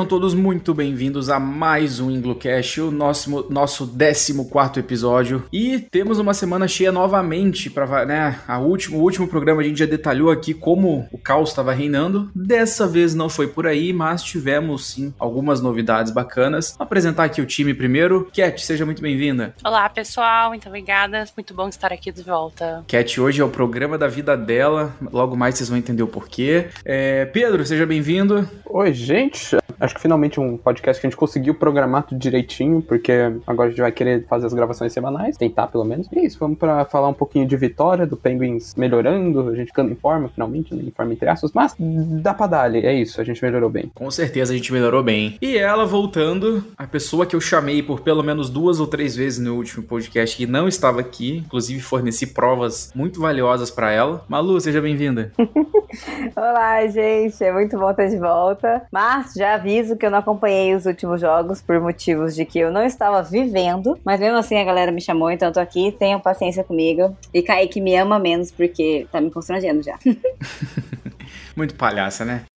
Sejam todos muito bem-vindos a mais um Inglocast, o nosso, nosso 14 episódio. E temos uma semana cheia novamente para né, a último, o último programa a gente já detalhou aqui como o caos estava reinando. Dessa vez não foi por aí, mas tivemos sim algumas novidades bacanas. Vou apresentar aqui o time primeiro. Cat, seja muito bem-vinda. Olá, pessoal, muito obrigada. Muito bom estar aqui de volta. Cat, hoje é o programa da vida dela. Logo mais vocês vão entender o porquê. É, Pedro, seja bem-vindo. Oi, gente. Acho que finalmente um podcast que a gente conseguiu programar tudo direitinho, porque agora a gente vai querer fazer as gravações semanais, tentar pelo menos. E é isso, vamos para falar um pouquinho de vitória, do Penguins melhorando, a gente ficando em forma finalmente, né, em forma entre aspas, mas dá pra dar é isso, a gente melhorou bem. Com certeza a gente melhorou bem. E ela voltando, a pessoa que eu chamei por pelo menos duas ou três vezes no último podcast que não estava aqui, inclusive forneci provas muito valiosas para ela. Malu, seja bem-vinda. Olá, gente, é muito bom estar de volta. Mas já aviso que eu não acompanhei os últimos jogos por motivos de que eu não estava vivendo, mas mesmo assim a galera me chamou, então eu tô aqui, tenham paciência comigo. E Kaique me ama menos porque tá me constrangendo já. Muito palhaça, né?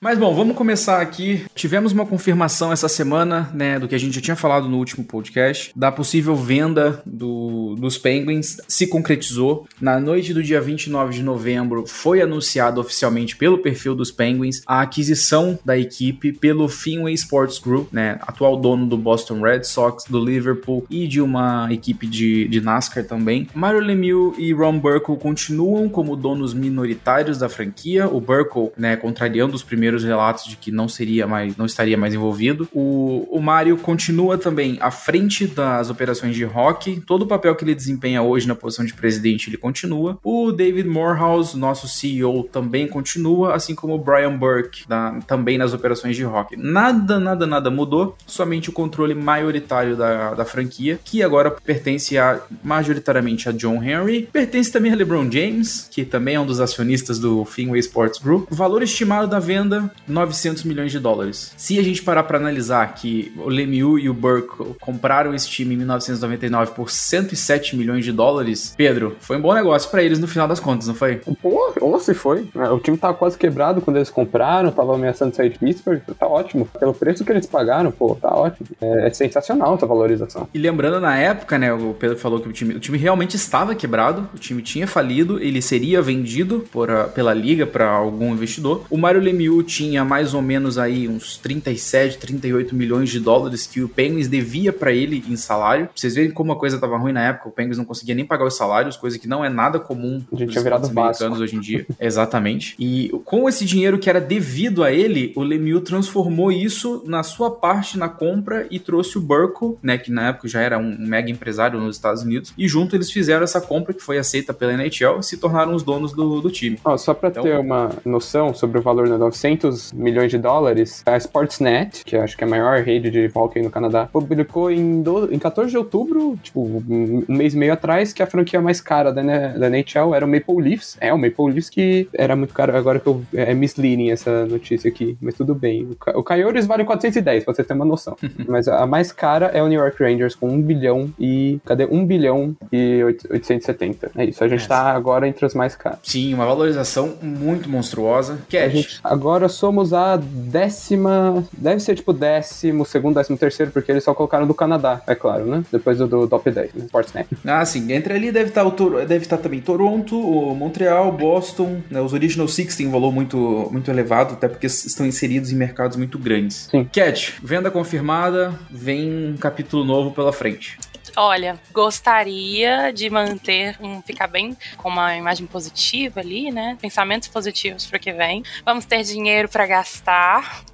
Mas bom, vamos começar aqui. Tivemos uma confirmação essa semana, né, do que a gente já tinha falado no último podcast, da possível venda do, dos Penguins se concretizou. Na noite do dia 29 de novembro foi anunciado oficialmente pelo perfil dos Penguins a aquisição da equipe pelo Fenway Sports Group, né, atual dono do Boston Red Sox, do Liverpool e de uma equipe de, de NASCAR também. Mario Lemieux e Ron Burkle continuam como donos minoritários da franquia. O Burkle, né, contrariando os primeiros primeiros relatos de que não seria mais, não estaria mais envolvido. O, o Mario continua também à frente das operações de rock. Todo o papel que ele desempenha hoje na posição de presidente, ele continua. O David Morehouse, nosso CEO, também continua, assim como o Brian Burke, da, também nas operações de rock. Nada, nada, nada mudou, somente o controle maioritário da, da franquia, que agora pertence a, majoritariamente a John Henry, pertence também a LeBron James, que também é um dos acionistas do Fenway Sports Group. O valor estimado da venda 900 milhões de dólares. Se a gente parar para analisar que o Lemieux e o Burke compraram esse time em 1999 por 107 milhões de dólares, Pedro, foi um bom negócio para eles no final das contas, não foi? Pô, ou se foi. É, o time tava quase quebrado quando eles compraram, tava ameaçando sair de Pittsburgh, tá ótimo. Pelo preço que eles pagaram, pô, tá ótimo. É, é sensacional essa valorização. E lembrando, na época, né, o Pedro falou que o time, o time realmente estava quebrado, o time tinha falido, ele seria vendido por, pela liga para algum investidor. O Mário Lemieux tinha mais ou menos aí uns 37, 38 milhões de dólares que o Penguins devia para ele em salário. Pra vocês verem como a coisa tava ruim na época, o Penguins não conseguia nem pagar os salários, coisa que não é nada comum a gente tinha virado americanos hoje em dia. Exatamente. E com esse dinheiro que era devido a ele, o Lemieux transformou isso na sua parte na compra e trouxe o Burkle, né, que na época já era um mega empresário nos Estados Unidos, e junto eles fizeram essa compra que foi aceita pela NHL e se tornaram os donos do, do time. Oh, só para então, ter uma noção sobre o valor da 900 200 milhões de dólares, a Sportsnet, que acho que é a maior rede de hockey no Canadá, publicou em, do, em 14 de outubro, tipo, um, mês e meio atrás, que a franquia mais cara da, da NHL era o Maple Leafs. É, o Maple Leafs que era muito caro, agora que eu, é misleading essa notícia aqui, mas tudo bem. O, o Coyotes vale 410, pra você ter uma noção. mas a mais cara é o New York Rangers com 1 bilhão e... Cadê? 1 bilhão e 870. É isso, a gente é. tá agora entre os mais caros. Sim, uma valorização muito monstruosa. Cash. A gente, agora agora somos a décima. Deve ser tipo décimo segundo, décimo terceiro, porque eles só colocaram do Canadá, é claro, né? Depois do, do top 10, né? Sportsnet. Ah, sim. Entre ali deve estar, tá o, deve estar tá também Toronto, o Montreal, Boston. Né? Os Original Six têm um valor muito, muito elevado, até porque estão inseridos em mercados muito grandes. Sim. Cat, venda confirmada, vem um capítulo novo pela frente. Olha, gostaria de manter um ficar bem com uma imagem positiva ali, né? Pensamentos positivos para o que vem. Vamos ter dinheiro para gastar.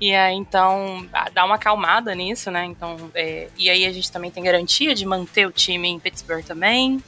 E aí, então, dá uma acalmada nisso, né? Então, é, e aí a gente também tem garantia de manter o time em Pittsburgh também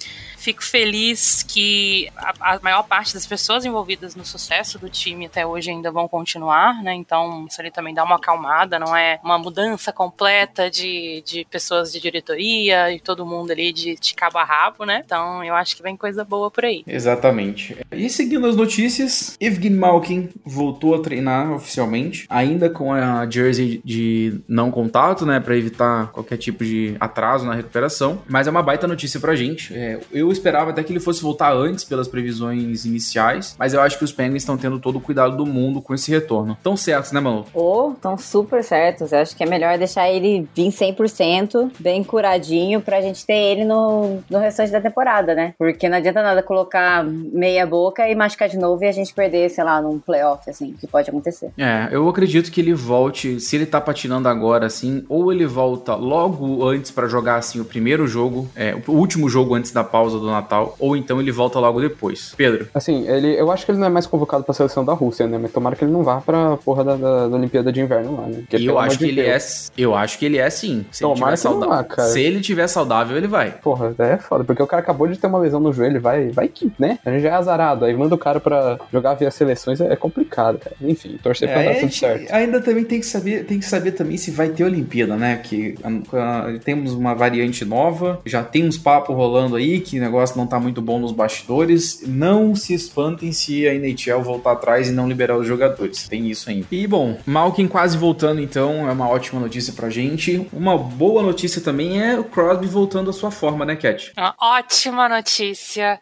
Fico feliz que a, a, maior parte das pessoas envolvidas no sucesso do time até hoje ainda vão continuar, né? Então isso ali também dá uma acalmada, não é uma mudança completa de, de pessoas de diretoria e todo mundo ali de, de cabo a rabo, né? Então eu acho que vem coisa boa por aí. Exatamente. E seguindo as notícias, Evgeny Malkin voltou a treinar oficialmente, ainda com a jersey de não contato, né, para evitar qualquer tipo de atraso na recuperação. Mas é uma baita notícia pra gente. É, eu esperava até que ele fosse voltar antes pelas previsões iniciais, mas eu acho que os Penguins estão tendo todo o cuidado do mundo com esse retorno. Tão certos, né, Malu? Oh, estão super certos. Eu acho que é melhor deixar ele vir 100%, bem curadinho, pra gente ter ele no, no restante da temporada, né? Porque não adianta nada colocar meia boca e machucar de novo e a gente perder, sei lá, num playoff, assim, que pode acontecer. É, eu acredito que ele volte, se ele tá patinando agora, assim, ou ele volta logo antes para jogar, assim, o primeiro jogo, é, o último jogo antes da pausa do Natal, ou então ele volta logo depois. Pedro? Assim, ele, eu acho que ele não é mais convocado pra seleção da Rússia, né? Mas tomara que ele não vá pra porra da, da, da Olimpíada de Inverno lá, né? Porque, eu acho que ele é, eu acho que ele é sim. Se tomara ele tiver saudável. Vá, se ele tiver saudável, ele vai. Porra, é foda, porque o cara acabou de ter uma lesão no joelho, vai, vai que, né? A gente já é azarado, aí manda o cara pra jogar via seleções é, é complicado, cara. Enfim, torcer pra é, dar tudo certo. Ainda também tem que saber, tem que saber também se vai ter Olimpíada, né? Que a, a, temos uma variante nova, já tem uns papos rolando aí que o negócio não tá muito bom nos bastidores. Não se espantem se a NHL voltar atrás e não liberar os jogadores. Tem isso ainda. E bom, Malkin quase voltando então, é uma ótima notícia pra gente. Uma boa notícia também é o Crosby voltando à sua forma, né, Cat? Uma ótima notícia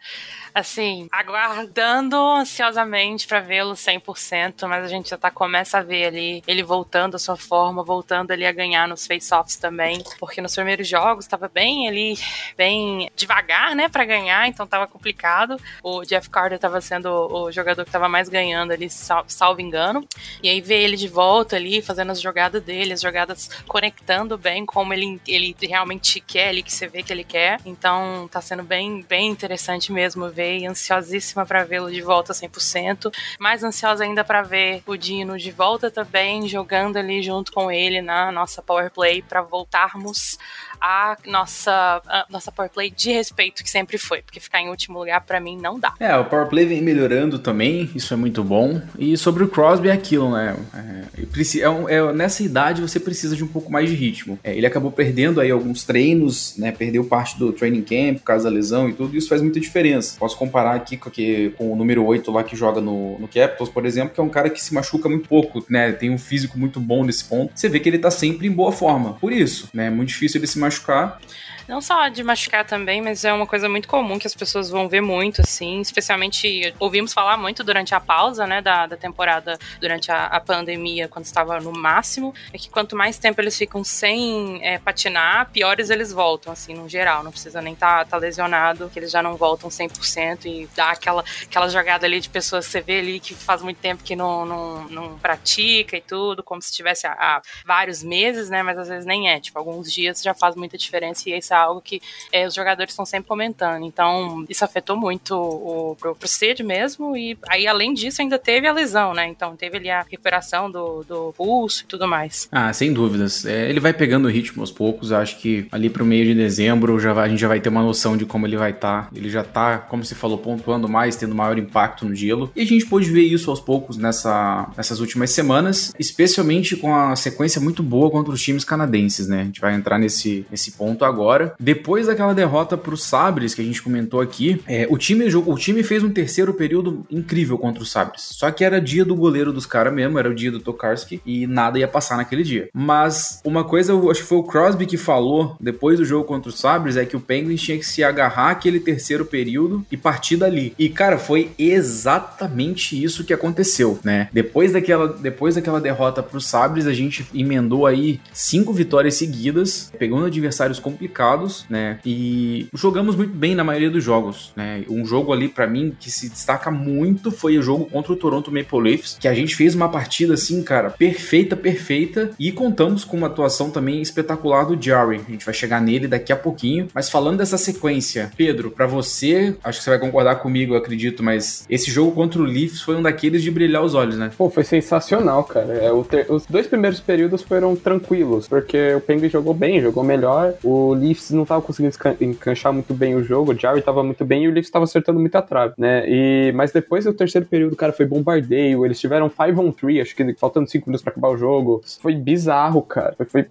assim, aguardando ansiosamente para vê-lo 100%, mas a gente já tá começa a ver ali ele voltando à sua forma, voltando ali a ganhar nos face-offs também, porque nos primeiros jogos estava bem ali, bem devagar, né, para ganhar, então tava complicado. O Jeff Carter tava sendo o jogador que tava mais ganhando ali, sal, salvo engano. E aí ver ele de volta ali, fazendo as jogadas dele, as jogadas conectando bem como ele, ele realmente quer ali, que você vê que ele quer. Então tá sendo bem, bem interessante mesmo ver ver e ansiosíssima para vê-lo de volta 100%. Mais ansiosa ainda para ver o Dino de volta também, jogando ali junto com ele na nossa Power Play para voltarmos a nossa, a nossa power play de respeito que sempre foi, porque ficar em último lugar para mim não dá. É, o power play vem melhorando também, isso é muito bom. E sobre o Crosby é aquilo, né? É, é, é, nessa idade você precisa de um pouco mais de ritmo. É, ele acabou perdendo aí alguns treinos, né? Perdeu parte do training camp por causa da lesão e tudo, e isso faz muita diferença. Posso comparar aqui com, que, com o número 8 lá que joga no, no Capitals, por exemplo, que é um cara que se machuca muito pouco, né? Tem um físico muito bom nesse ponto. Você vê que ele tá sempre em boa forma. Por isso, né? É muito difícil ele se machucar machucar. Não só de machucar também, mas é uma coisa muito comum que as pessoas vão ver muito, assim. Especialmente, ouvimos falar muito durante a pausa, né, da, da temporada, durante a, a pandemia, quando estava no máximo, é que quanto mais tempo eles ficam sem é, patinar, piores eles voltam, assim, no geral. Não precisa nem estar tá, tá lesionado, que eles já não voltam 100% e dá aquela, aquela jogada ali de pessoas que você vê ali que faz muito tempo que não, não, não pratica e tudo, como se tivesse há, vários meses, né, mas às vezes nem é. Tipo, alguns dias já faz muita diferença e é algo que é, os jogadores estão sempre comentando. Então, isso afetou muito o Cid mesmo. E aí, além disso, ainda teve a lesão, né? Então, teve ali a recuperação do, do pulso e tudo mais. Ah, sem dúvidas. É, ele vai pegando o ritmo aos poucos. Acho que ali pro meio de dezembro já vai, a gente já vai ter uma noção de como ele vai estar. Tá. Ele já tá, como você falou, pontuando mais, tendo maior impacto no gelo. E a gente pôde ver isso aos poucos nessa, nessas últimas semanas, especialmente com a sequência muito boa contra os times canadenses, né? A gente vai entrar nesse, nesse ponto agora agora. Depois daquela derrota para os Sabres que a gente comentou aqui, é, o, time, o time fez um terceiro período incrível contra os Sabres. Só que era dia do goleiro dos caras mesmo, era o dia do Tokarski e nada ia passar naquele dia. Mas uma coisa, acho que foi o Crosby que falou depois do jogo contra os Sabres é que o Penguins tinha que se agarrar aquele terceiro período e partir dali. E cara, foi exatamente isso que aconteceu, né? Depois daquela, depois daquela derrota para os Sabres, a gente emendou aí cinco vitórias seguidas, pegando adversários complicados né? E jogamos muito bem na maioria dos jogos, né? Um jogo ali para mim que se destaca muito foi o jogo contra o Toronto Maple Leafs, que a gente fez uma partida assim, cara, perfeita, perfeita e contamos com uma atuação também espetacular do Jerry. A gente vai chegar nele daqui a pouquinho, mas falando dessa sequência, Pedro, para você, acho que você vai concordar comigo, acredito, mas esse jogo contra o Leafs foi um daqueles de brilhar os olhos, né? Pô, foi sensacional, cara. É, ter... Os dois primeiros períodos foram tranquilos, porque o Penguin jogou bem, jogou melhor. O Leafs Leafs não tava conseguindo encaixar muito bem o jogo, o Jarry tava muito bem e o Leafs tava acertando muito a trave, né? E, mas depois do terceiro período, cara, foi bombardeio, eles tiveram 5 on 3, acho que faltando 5 minutos pra acabar o jogo. Foi bizarro, cara. Foi,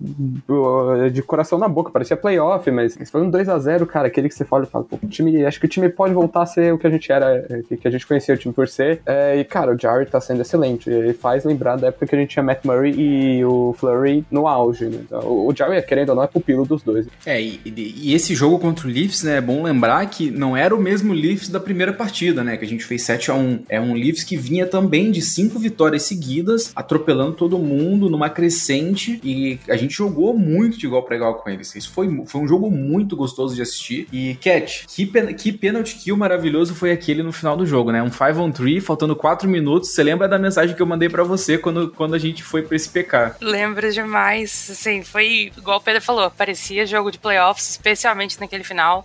foi de coração na boca, parecia playoff, mas foi um 2 a 0 cara, aquele que você fala fala, pô, time, acho que o time pode voltar a ser o que a gente era, é, que a gente conhecia o time por ser. É, e, cara, o Jarry tá sendo excelente. Ele faz lembrar da época que a gente tinha Matt Murray e o Flurry no auge, né? Então, o Jarry, querendo ou não, é pupilo dos dois. É, e, e, esse jogo contra o Leafs, né, é bom lembrar que não era o mesmo Leafs da primeira partida, né, que a gente fez 7 a 1 É um Leafs que vinha também de cinco vitórias seguidas, atropelando todo mundo numa crescente, e a gente jogou muito de igual para igual com eles. Isso foi, foi um jogo muito gostoso de assistir. E, Cat, que, pen, que penalty kill maravilhoso foi aquele no final do jogo, né? Um 5 on 3, faltando 4 minutos. Você lembra da mensagem que eu mandei para você quando, quando a gente foi pra esse PK? Lembro demais. Assim, foi igual o Pedro falou, parecia jogo de playoffs, especialmente naquele final.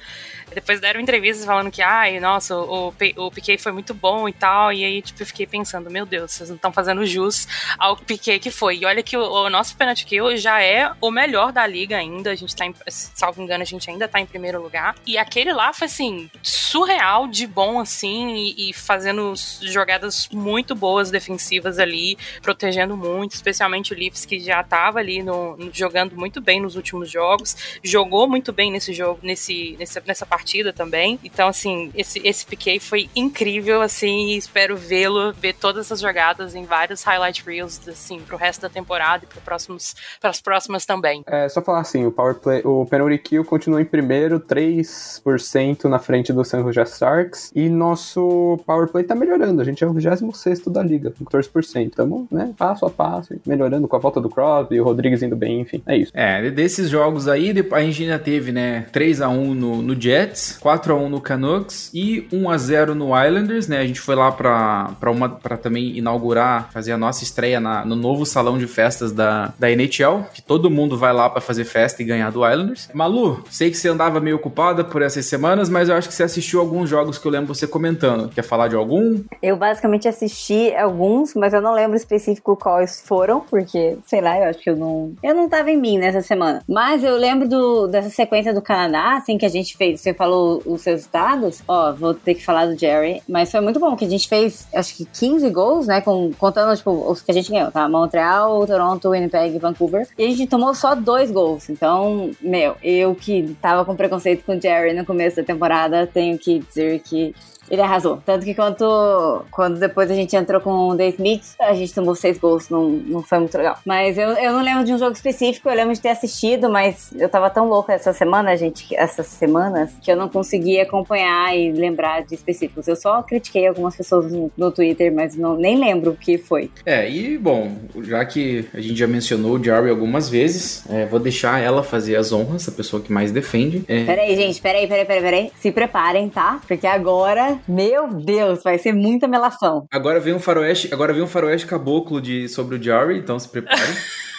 Depois deram entrevistas falando que, ai, nossa, o, o Piquet foi muito bom e tal. E aí, tipo, eu fiquei pensando, meu Deus, vocês não estão fazendo jus ao Piquet que foi. E olha que o, o, nosso penalty kill já é o melhor da liga ainda. A gente tá, em, salvo engano, a gente ainda tá em primeiro lugar. E aquele lá foi, assim, surreal de bom, assim, e, e fazendo jogadas muito boas defensivas ali, protegendo muito, especialmente o Leafs, que já tava ali no, no, jogando muito bem nos últimos jogos, jogou muito bem nesse jogo, nesse, nessa, nessa partida também. Então, assim, esse, esse Piquet foi incrível, assim, e espero vê-lo, ver todas essas jogadas em vários highlight reels, assim, pro resto da temporada e para próximos, as próximas também. É, só falar assim, o power play, o penalty kill continua em primeiro, 3% na frente do San Jose Sharks, e nosso power play tá melhorando, a gente é o 26 da liga, com 14%. Estamos, né, passo a passo, melhorando com a volta do Crosby, o Rodrigues indo bem, enfim, é isso. É, desses jogos aí, a gente ainda teve, né, 3 a 1 no, no Jets, Jets, 4 a 1 no Canucks e 1 a 0 no Islanders, né? A gente foi lá para uma para também inaugurar, fazer a nossa estreia na, no novo salão de festas da, da NHL, que todo mundo vai lá para fazer festa e ganhar do Islanders. Malu, sei que você andava meio ocupada por essas semanas, mas eu acho que você assistiu alguns jogos que eu lembro você comentando. Quer falar de algum? Eu basicamente assisti alguns, mas eu não lembro específico quais foram, porque, sei lá, eu acho que eu não. Eu não tava em mim nessa semana. Mas eu lembro do, sequência do Canadá, assim, que a gente fez você falou os seus dados, ó, vou ter que falar do Jerry, mas foi muito bom que a gente fez, acho que 15 gols, né, com, contando, tipo, os que a gente ganhou, tá? Montreal, Toronto, Winnipeg, Vancouver, e a gente tomou só dois gols, então, meu, eu que tava com preconceito com o Jerry no começo da temporada, tenho que dizer que ele arrasou. Tanto que quando, quando depois a gente entrou com o Dave Smith, a gente tomou seis gols, não, não foi muito legal. Mas eu, eu não lembro de um jogo específico, eu lembro de ter assistido, mas eu tava tão louca essa semana, gente, essas semanas, que eu não conseguia acompanhar e lembrar de específicos. Eu só critiquei algumas pessoas no, no Twitter, mas não, nem lembro o que foi. É, e bom, já que a gente já mencionou o Jarry algumas vezes, é, vou deixar ela fazer as honras, a pessoa que mais defende. É... Peraí, gente, peraí, peraí, peraí, peraí. Se preparem, tá? Porque agora meu Deus, vai ser muita melação. Agora vem um faroeste, agora vem um faroeste caboclo de sobre o Jerry, então se prepare.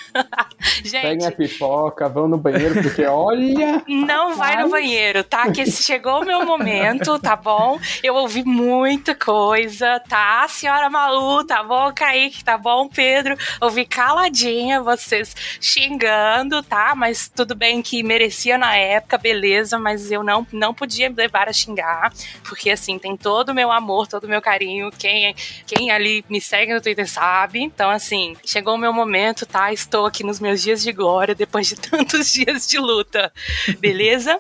Gente. Peguem a pipoca, vão no banheiro, porque olha. Não vai no banheiro, tá? Que chegou o meu momento, tá bom? Eu ouvi muita coisa, tá? Senhora Malu, tá bom? Kaique, tá bom? Pedro, ouvi caladinha vocês xingando, tá? Mas tudo bem que merecia na época, beleza, mas eu não, não podia levar a xingar, porque assim, tem todo o meu amor, todo o meu carinho. Quem, quem ali me segue no Twitter sabe. Então, assim, chegou o meu momento, tá? Estou aqui nos meus dias de glória depois de tantos dias de luta, beleza?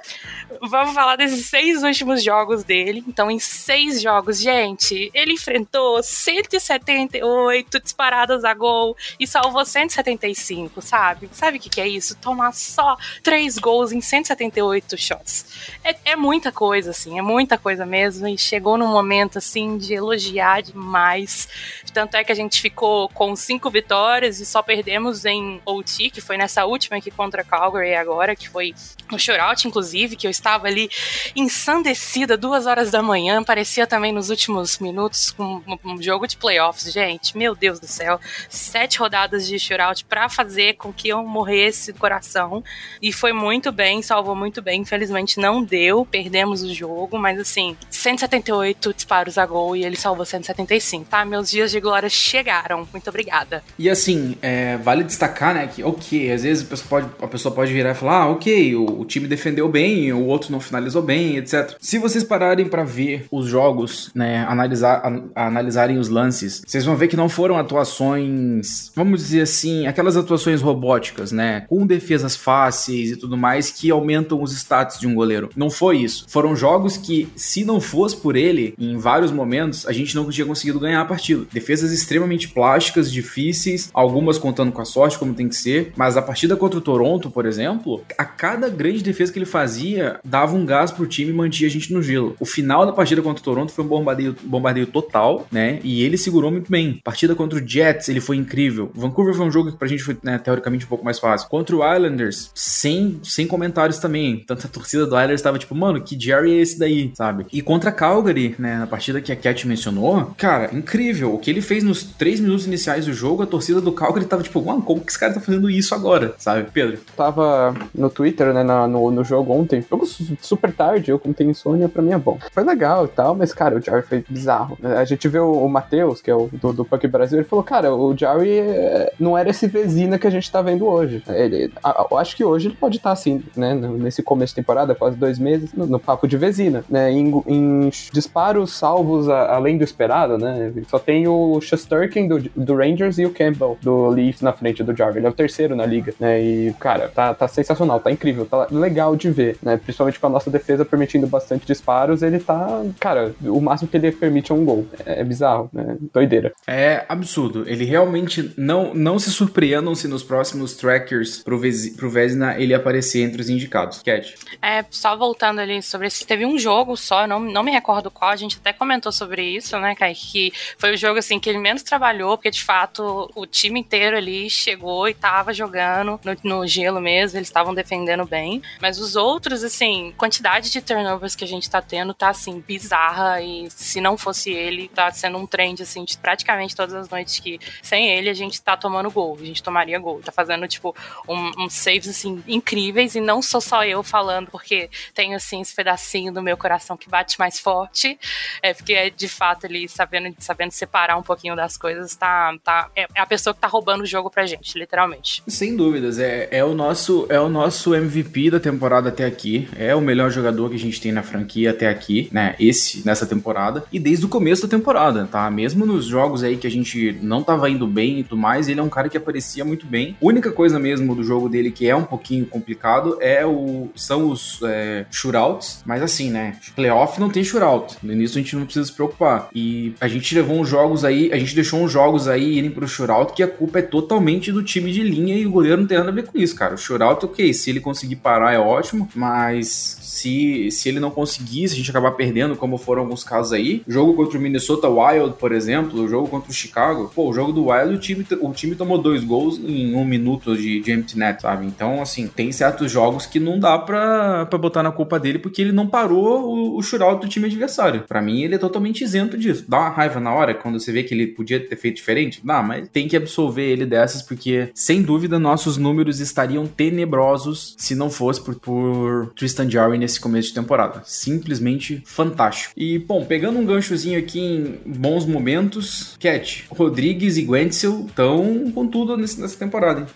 Vamos falar desses seis últimos jogos dele. Então, em seis jogos, gente, ele enfrentou 178 disparadas a gol e salvou 175, sabe? Sabe o que, que é isso? Tomar só três gols em 178 shots. É, é muita coisa, assim, é muita coisa mesmo. E chegou num momento, assim, de elogiar demais. Tanto é que a gente ficou com cinco vitórias e só perdemos em OT, que foi nessa última aqui contra Calgary agora, que foi no shootout, inclusive, que eu estava ali ensandecida, duas horas da manhã, parecia também nos últimos minutos com um, um, jogo de playoffs, gente, meu Deus do céu, sete rodadas de shootout para fazer com que eu morresse do coração, e foi muito bem, salvou muito bem, infelizmente não deu, perdemos o jogo, mas assim, 178 disparos a gol e ele salvou 175, tá? Meus dias de glória chegaram, muito obrigada. E assim, é, vale destacar destacar, né, que ok, às vezes a pessoa pode, a pessoa pode virar e falar, ah, ok, o, o time defendeu bem, o outro não finalizou bem, etc. Se vocês pararem para ver os jogos, né, analisar, analisarem os lances, vocês vão ver que não foram atuações, vamos dizer assim, aquelas atuações robóticas, né, com defesas fáceis e tudo mais que aumentam os status de um goleiro. Não foi isso. Foram jogos que, se não fosse por ele, em vários momentos, a gente não tinha conseguido ganhar a partida. Defesas extremamente plásticas, difíceis, algumas contando com a sorte, como tem que ser, mas a partida contra o Toronto, por exemplo, a cada grande defesa que ele fazia, dava um gás pro time e mantinha a gente no gelo. O final da partida contra o Toronto foi um bombardeio, bombardeio total, né? E ele segurou muito bem. Partida contra o Jets, ele foi incrível. Vancouver foi um jogo que pra gente foi, né, teoricamente um pouco mais fácil. Contra o Islanders, sem, sem comentários também. Tanto a torcida do Islanders estava tipo, mano, que Jerry é esse daí, sabe? E contra Calgary, né, na partida que a Cat mencionou, cara, incrível. O que ele fez nos três minutos iniciais do jogo, a torcida do Calgary tava tipo, mano, como que cara tá fazendo isso agora, sabe, Pedro? Tava no Twitter, né, na, no, no jogo ontem, jogo super tarde, eu como tenho insônia, pra mim é bom. Foi legal e tal, mas, cara, o Jerry foi bizarro. A gente vê o, o Matheus, que é o do, do Puck Brasil, ele falou, cara, o Jerry é, não era esse Vezina que a gente tá vendo hoje. Ele, a, eu acho que hoje ele pode estar tá assim, né, nesse começo de temporada, quase dois meses, no, no papo de Vezina, né, em, em disparos salvos a, além do esperado, né, só tem o Shesterkin do, do Rangers e o Campbell do Leafs na frente do Jarvis. Ele é o terceiro na liga, né? E, cara, tá, tá sensacional, tá incrível, tá legal de ver, né? Principalmente com a nossa defesa permitindo bastante disparos, ele tá, cara, o máximo que ele permite é um gol. É, é bizarro, né? Doideira. É absurdo. Ele realmente não, não se surpreendam se nos próximos trackers pro, Vez, pro Vesna ele aparecer entre os indicados. Cat. É, só voltando ali sobre esse. Teve um jogo só, não, não me recordo qual, a gente até comentou sobre isso, né, Kai? Que foi o jogo assim que ele menos trabalhou, porque de fato o time inteiro ali chegou e tava jogando no, no gelo mesmo, eles estavam defendendo bem. Mas os outros, assim, quantidade de turnovers que a gente tá tendo tá assim, bizarra. E se não fosse ele, tá sendo um trend, assim, de praticamente todas as noites que sem ele a gente tá tomando gol. A gente tomaria gol. Tá fazendo, tipo, um, um saves, assim, incríveis. E não sou só eu falando, porque tenho, assim, esse pedacinho do meu coração que bate mais forte. É porque é de fato ele sabendo, sabendo separar um pouquinho das coisas, tá, tá, é a pessoa que tá roubando o jogo pra gente, literalmente. Sem dúvidas, é, é, o nosso, é o nosso MVP da temporada até aqui, é o melhor jogador que a gente tem na franquia até aqui, né, esse, nessa temporada, e desde o começo da temporada, tá, mesmo nos jogos aí que a gente não tava indo bem e tudo mais, ele é um cara que aparecia muito bem. A única coisa mesmo do jogo dele que é um pouquinho complicado é o, são os é, shootouts, mas assim, né, playoff não tem shootout, no início a gente não precisa se preocupar, e a gente levou uns jogos aí, a gente deixou uns jogos aí irem pro shootout que a culpa é totalmente do time de linha e o goleiro não tem nada a ver com isso, cara. O shootout, ok, se ele conseguir parar é ótimo, mas se, se ele não conseguir, se a gente acabar perdendo, como foram alguns casos aí, jogo contra o Minnesota Wild, por exemplo, o jogo contra o Chicago, pô, o jogo do Wild, o time, o time tomou dois gols em um minuto de, de empty net, sabe? Então, assim, tem certos jogos que não dá pra, pra botar na culpa dele porque ele não parou o, o do time adversário. Para mim, ele é totalmente isento disso. Dá uma raiva na hora quando você vê que ele podia ter feito diferente? Dá, mas tem que absolver ele dessas porque, sem dúvida, nossos números estariam tenebrosos se não fosse por, por Tristan Jarry nesse começo de temporada. Simplesmente fantástico. E, bom, pegando um ganchozinho aqui em bons momentos, Cat, Rodrigues e Gwentzel estão com tudo nessa temporada. Hein?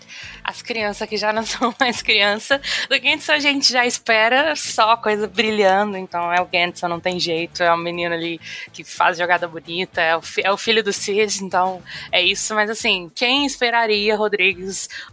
As crianças que já não são mais criança, do Gwentzel a gente já espera só coisa brilhando, então é o Gwentzel, não tem jeito, é o menino ali que faz jogada bonita, é o, é o filho do Cid, então é isso, mas assim, quem esperaria Rodrigues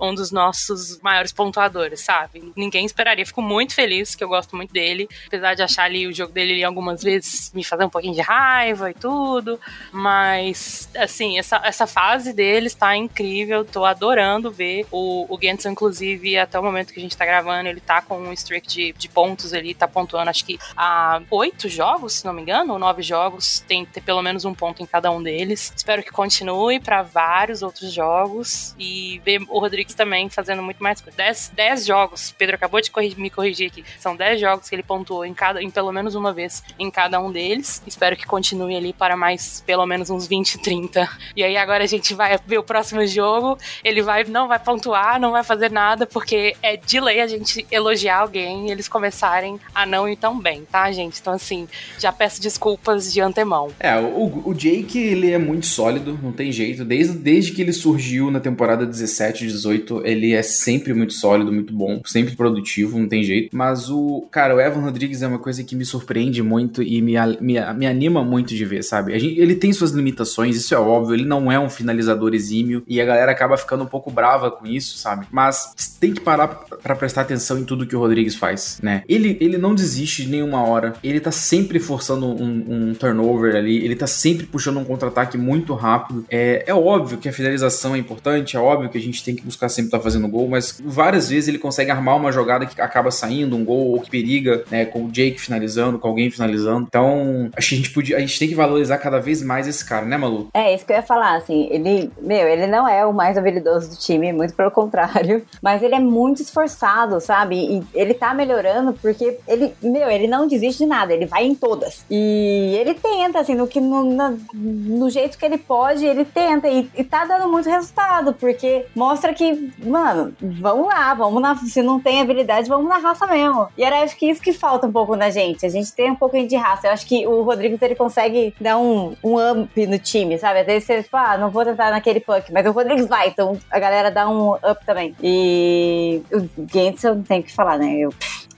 um dos nossos maiores pontuadores, sabe? Ninguém esperaria, fico muito feliz, que eu gosto muito dele, apesar de achar ali o jogo dele algumas vezes me fazer um pouquinho de raiva e tudo, mas assim, essa, essa fase dele está incrível, tô adorando ver. O, o Gensel, inclusive, até o momento que a gente tá gravando, ele tá com um streak de, de pontos, ele tá pontuando acho que há oito jogos, se não me engano, ou nove jogos, tem ter pelo menos um ponto em cada um deles. Espero que continue para vários outros jogos. E ver o Rodrigues também fazendo muito mais coisa. Dez, dez jogos, Pedro acabou de corrigir, me corrigir aqui, são dez jogos que ele pontuou em cada, em pelo menos uma vez em cada um deles. Espero que continue ali para mais pelo menos uns 20, 30. E aí agora a gente vai ver o próximo jogo, ele vai não vai pontuar, não vai fazer nada, porque é de lei a gente elogiar alguém e eles começarem a não ir tão bem, tá, gente? Então assim, já peço desculpas de antemão. É, o, o Jake, ele é muito sólido, não tem jeito. Desde, desde que ele surgiu na temporada 17, 18, ele é sempre muito sólido, muito bom, sempre produtivo, não tem jeito. Mas o, cara, o Evan Rodrigues é uma coisa que me surpreende muito e me, me, me anima muito de ver, sabe? Gente, ele tem suas limitações, isso é óbvio, ele não é um finalizador exímio e a galera acaba ficando um pouco brava com isso, sabe? Mas tem que parar para prestar atenção em tudo que o Rodrigues faz, né? Ele, ele não desiste de nenhuma hora, ele tá sempre forçando um, um turnover ali, ele tá sempre puxando um contra-ataque muito rápido. É, é óbvio que a finalização é importante, é óbvio que a gente tem que buscar sempre estar tá fazendo gol, mas várias vezes ele consegue armar uma jogada que acaba saindo, um gol, ou que periga, né? Com o Jake finalizando, com alguém finalizando. Então, acho que a gente podia, a gente tem que valorizar cada vez mais esse cara, né, Malu? É, isso que eu ia falar, assim, ele, meu, ele não é o mais habilidoso do time, muito pelo contrário, mas ele é muito esforçado, sabe? E ele tá melhorando porque ele, meu, ele não desiste de nada, ele vai em todas. E ele tenta, assim, no que no, no, no jeito que ele pode, ele tenta e, e tá dando muito resultado, porque mostra que, mano, vamos lá, vamos na, se não tem habilidade, vamos na raça mesmo. E era acho que isso que falta um pouco na gente, a gente tem um pouco de raça. Eu acho que o Rodrigues ele consegue dar um, um up no time, sabe? Às vezes você, tipo, ah, não vou tentar naquele puck, mas o Rodrigues vai, então a galera dá um up também. E o Gantz eu não tenho o que falar, né? Eu,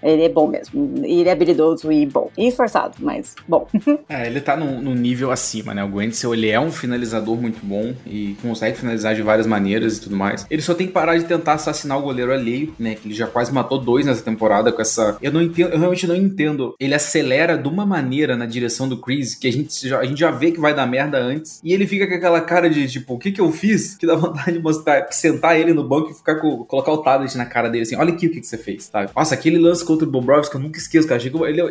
ele é bom mesmo. Ele é habilidoso e bom. E esforçado, mas bom. é, ele tá no, no, nível acima, né? O Gwentzel, ele é um finalizador muito bom e consegue finalizar de várias maneiras e tudo mais. Ele só tem que parar de tentar assassinar o goleiro alheio, né? Que ele já quase matou dois nessa temporada com essa... Eu não entendo, eu realmente não entendo. Ele acelera de uma maneira na direção do Chris que a gente já, a gente já vê que vai dar merda antes e ele fica com aquela cara de, tipo, o que que eu fiz? Que dá vontade de mostrar, sentar ele no banco e ficar com, colocar o tablet na cara dele assim, olha aqui o que, que você fez, sabe? Nossa, aquele lance contra o Bobrovski, eu nunca esqueço, cara.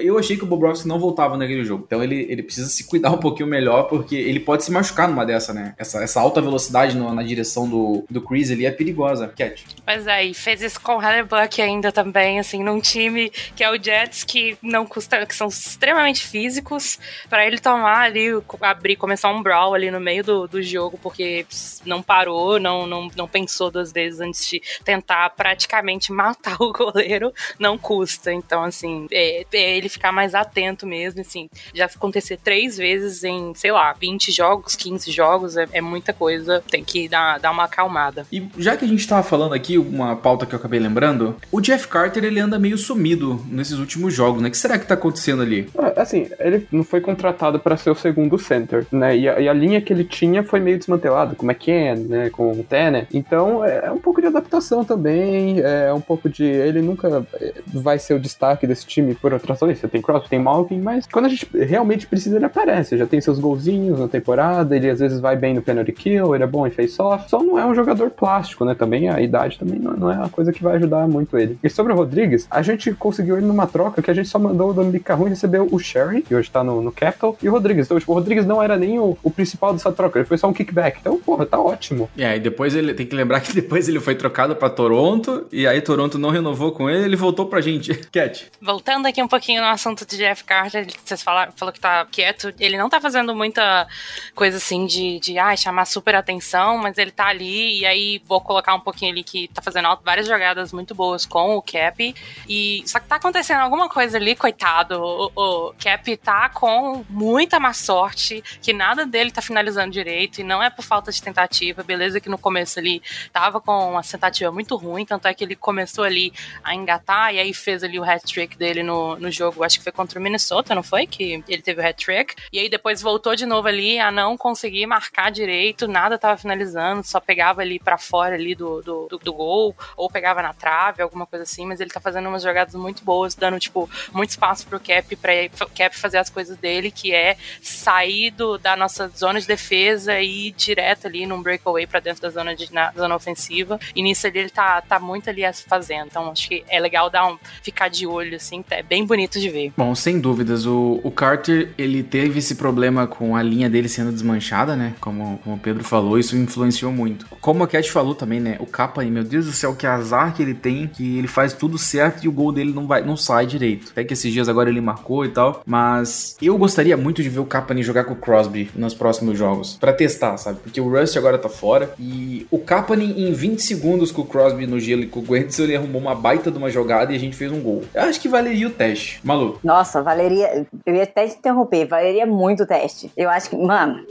Eu achei que o Bobrovski não voltava naquele jogo. Então ele, ele precisa se cuidar um pouquinho melhor, porque ele pode se machucar numa dessa, né? Essa, essa alta velocidade no, na direção do, do Chris ali é perigosa, Cat. Pois é, fez isso com o Hellerbuck ainda também, assim, num time que é o Jets, que não custa, que são extremamente físicos, para ele tomar ali, abrir, começar um brawl ali no meio do, do jogo, porque não parou, não, não, não pensou duas vezes antes de tentar praticamente matar o goleiro, não custa. Então, assim, é, é ele ficar mais atento mesmo, assim. Já acontecer três vezes em, sei lá, 20 jogos, 15 jogos, é, é muita coisa. Tem que dar, dar uma acalmada. E já que a gente tava falando aqui, uma pauta que eu acabei lembrando, o Jeff Carter, ele anda meio sumido nesses últimos jogos, né? O que será que tá acontecendo ali? É, assim, ele não foi contratado para ser o segundo center, né? E a, e a, linha que ele tinha foi meio desmantelada, com McCann, né? Com o Tanner. Então, é, é um pouco de adaptação também, é um pouco de... Ele nunca vai ser o destaque desse time por outras razões. Você tem Crosby, tem Malkin, mas quando a gente realmente precisa, ele aparece. Já tem seus golzinhos na temporada, ele às vezes vai bem no penalty kill, ele é bom em face-off. Só não é um jogador plástico, né? Também a idade também não, não é uma coisa que vai ajudar muito ele. E sobre o Rodrigues, a gente conseguiu ele numa troca que a gente só mandou o Dominic Carrun e recebeu o Sherry, que hoje tá no, no Capital, e o Rodrigues. Então, tipo, o Rodrigues não era nem o, o principal dessa troca, ele foi só um kickback. Então, porra, tá ótimo. É, e depois ele tem que lembrar que depois ele foi trocado para Toronto, e aí Toronto não renovou com ele, ele voltou pra gente. Cat. Voltando aqui um pouquinho no assunto de Jeff Carter, vocês falaram, falou que tá quieto. Ele não tá fazendo muita coisa assim de, de ah, chamar super atenção, mas ele tá ali. E aí vou colocar um pouquinho ali que tá fazendo várias jogadas muito boas com o Cap. E só que tá acontecendo alguma coisa ali, coitado. O, o Cap tá com muita má sorte, que nada dele tá finalizando direito. E não é por falta de tentativa. Beleza que no começo ele tava com uma tentativa muito ruim, tanto é que ele começou ali a engatar e aí fez ali o hat-trick dele no, no jogo, acho que foi contra o Minnesota, não foi? Que ele teve o hat-trick. E aí depois voltou de novo ali a não conseguir marcar direito, nada tava finalizando, só pegava ali para fora ali do, do, do, do, gol, ou pegava na trave, alguma coisa assim, mas ele tá fazendo umas jogadas muito boas, dando, tipo, muito espaço pro Cap, pra Cap fazer as coisas dele, que é sair do, da nossa zona de defesa e ir direto ali num breakaway para dentro da zona, de, na, zona ofensiva. E nisso ali ele tá, tá muito ali fazendo. Então acho que é legal dar um, ficar de olho, assim, é bem bonito de ver. Bom, sem dúvidas, o, o Carter, ele teve esse problema com a linha dele sendo desmanchada, né? Como, como o Pedro falou, isso influenciou muito. Como a Cat falou também, né? O capa meu Deus do céu, que azar que ele tem, que ele faz tudo certo e o gol dele não vai, não sai direito. Até que esses dias agora ele marcou e tal, mas eu gostaria muito de ver o Kapanen jogar com o Crosby nos próximos jogos, para testar, sabe? Porque o Rust agora tá fora e o Kapanen em 20 segundos com o Crosby no gelo e com o Gwenzel, ele arrumou uma baita de uma jogada e a gente fez fez um gol. Eu acho que valeria o teste. Malu. Nossa, valeria. Eu ia até te interromper, valeria muito o teste. Eu acho que, mano,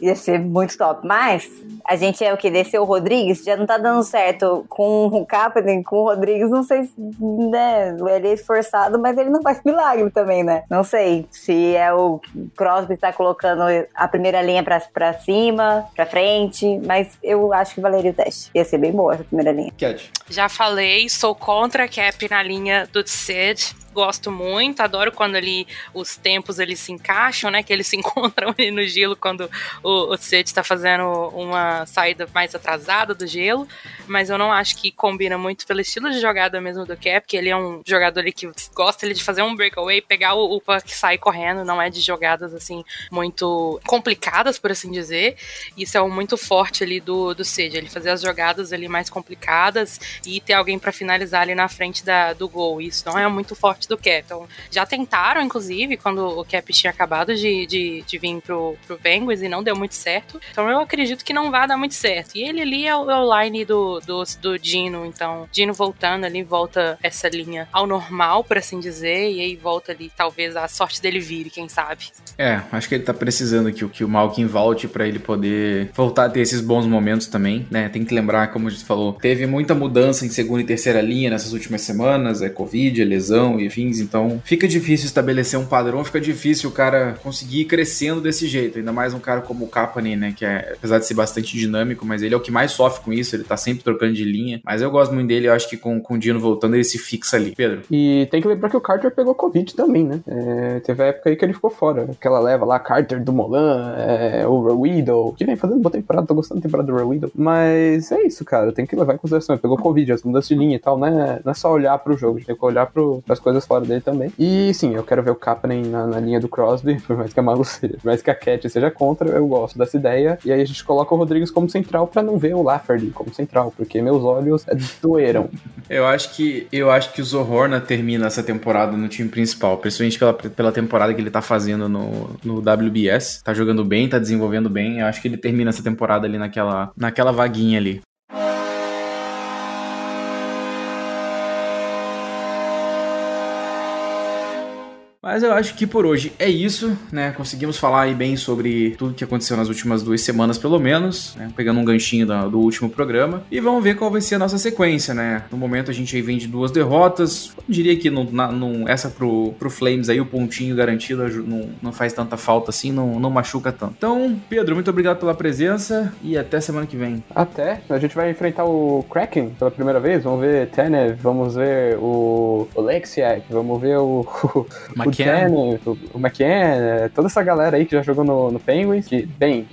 ia ser muito top. Mas a gente é o que? Desceu o Rodrigues, já não tá dando certo com o Kaepernick, com o Rodrigues, não sei se, né, ele é esforçado, mas ele não faz milagre também, né? Não sei se é o Crosby que tá colocando a primeira linha pra, pra cima, pra frente, mas eu acho que valeria o teste. Ia ser bem boa essa primeira linha. Cat. Já falei, sou contra a cap na linha do Sid gosto muito, adoro quando ali os tempos eles se encaixam, né? Que eles se encontram ali no gelo quando o, o Seth está fazendo uma saída mais atrasada do gelo. Mas eu não acho que combina muito pelo estilo de jogada mesmo do Cap, que ele é um jogador ali que gosta de fazer um breakaway, pegar o, o puck e correndo, não é de jogadas assim muito complicadas, por assim dizer. Isso é um muito forte ali do, do Sage, ele fazer as jogadas ali mais complicadas e ter alguém para finalizar ali na frente da, do gol. Isso não é muito forte do Cap. Então, já tentaram, inclusive, quando o Cap tinha acabado de, de, de vir pro, pro Penguins e não deu muito certo. Então eu acredito que não vai dar muito certo. E ele ali é o, é o line do, do, do Dino, então Dino voltando ali, volta essa linha ao normal, por assim dizer, e aí volta ali, talvez a sorte dele vire, quem sabe. É, acho que ele tá precisando que, que o Malkin volte para ele poder voltar a ter esses bons momentos também, né? Tem que lembrar, como a gente falou, teve muita mudança em segunda e terceira linha nessas últimas semanas, é Covid, é lesão e afins, então fica difícil estabelecer um padrão, fica difícil o cara conseguir ir crescendo desse jeito, ainda mais um cara como o Kapanen, né, que é, apesar de ser bastante dinâmico, mas ele é o que mais sofre com isso, ele tá sempre trocando de linha, mas eu gosto muito dele, eu acho que com, com o Dino voltando ele se fixa ali. Pedro? E tem que lembrar que o Carter pegou Covid também, né, é, teve a época aí que ele ficou fora, aquela leva lá, Carter do Molan, é, o Rawido, que vem fazendo boa temporada, tô gostando da temporada do Rawido, mas é isso, cara, tem que levar em consideração, ele pegou Covid, as mudanças de linha e tal, né, não é só olhar pro jogo, tem que olhar pro, pras coisas fora dele também. E sim, eu quero ver o Kapanen na, na, linha do Crosby, por mais que a Malu seja, por mais que a Cat seja contra, eu gosto dessa ideia. E aí a gente coloca o Rodrigues como central para não ver o Lafferty como central, porque meus olhos doeram. Eu acho que eu acho que o Zohorna termina essa temporada no time principal, principalmente pela, pela temporada que ele tá fazendo no, no WBS. Tá jogando bem, tá desenvolvendo bem. Eu acho que ele termina essa temporada ali naquela, naquela vaguinha ali. Mas eu acho que por hoje é isso, né? Conseguimos falar aí bem sobre tudo que aconteceu nas últimas duas semanas, pelo menos, né? Pegando um ganchinho da, do último programa. E vamos ver qual vai ser a nossa sequência, né? No momento a gente aí vem de duas derrotas. Eu diria que não, não, essa pro, pro Flames aí, o pontinho garantido, não, não faz tanta falta assim, não, não machuca tanto. Então, Pedro, muito obrigado pela presença e até semana que vem. Até. A gente vai enfrentar o Kraken pela primeira vez. Vamos ver Tenev, vamos ver o Oleksiak, vamos ver o. o McKenna, o, McKenna, toda essa galera aí que já jogou no, no Penguins, que, bem,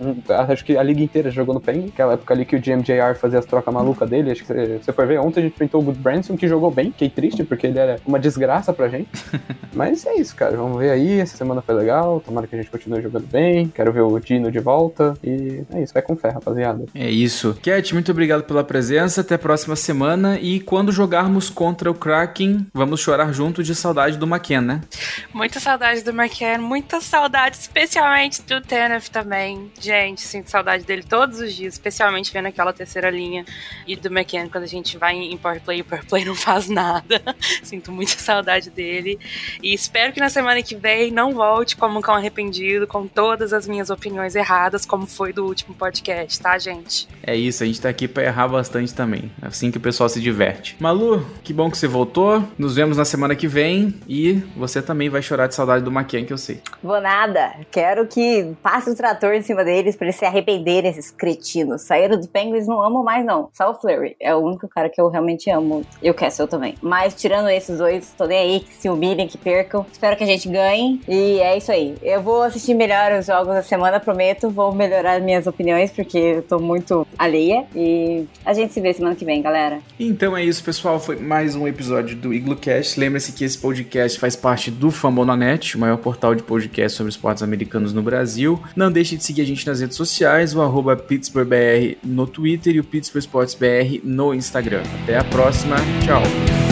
acho que a liga inteira jogou no Penguins, aquela época ali que o GMJR fazia as trocas malucas dele, acho que você, você foi ver, ontem a gente enfrentou o Good Branson, que jogou bem, fiquei triste, porque ele era uma desgraça pra gente, mas é isso, cara, vamos ver aí, essa semana foi legal, tomara que a gente continue jogando bem, quero ver o Dino de volta, e é isso, vai com fé, rapaziada. É isso. Cat, muito obrigado pela presença, até a próxima semana, e quando jogarmos contra o Kraken, vamos chorar junto de saudade do McKenna, né? Muita saudade do McKenna, muita saudade, especialmente do Tenef também. Gente, sinto saudade dele todos os dias, especialmente vendo aquela terceira linha e do McKenna quando a gente vai em Power Play e o Power Play não faz nada. sinto muita saudade dele. E espero que na semana que vem não volte como um cão arrependido, com todas as minhas opiniões erradas, como foi do último podcast, tá, gente? É isso, a gente tá aqui pra errar bastante também. Assim que o pessoal se diverte. Malu, que bom que você voltou. Nos vemos na semana que vem e você também vai chorar de saudade do Maquian, que eu sei. Vou nada. Quero que passe o trator em cima deles pra eles se arrependerem, esses cretinos. Saíram do Penguins, não amo mais, não. Só o Flurry. É o único cara que eu realmente amo. E o Castle também. Mas tirando esses dois, tô nem aí, que se humilhem, que percam. Espero que a gente ganhe. E é isso aí. Eu vou assistir melhor os jogos da semana, prometo. Vou melhorar minhas opiniões, porque eu tô muito alheia. E a gente se vê semana que vem, galera. Então é isso, pessoal. Foi mais um episódio do IgloCast. Lembre-se que esse podcast faz parte do Fambonanet, o maior portal de podcast sobre esportes americanos no Brasil. Não deixe de seguir a gente nas redes sociais, o arroba PittsburghBR no Twitter e o Pittsburgh Sports BR no Instagram. Até a próxima, tchau!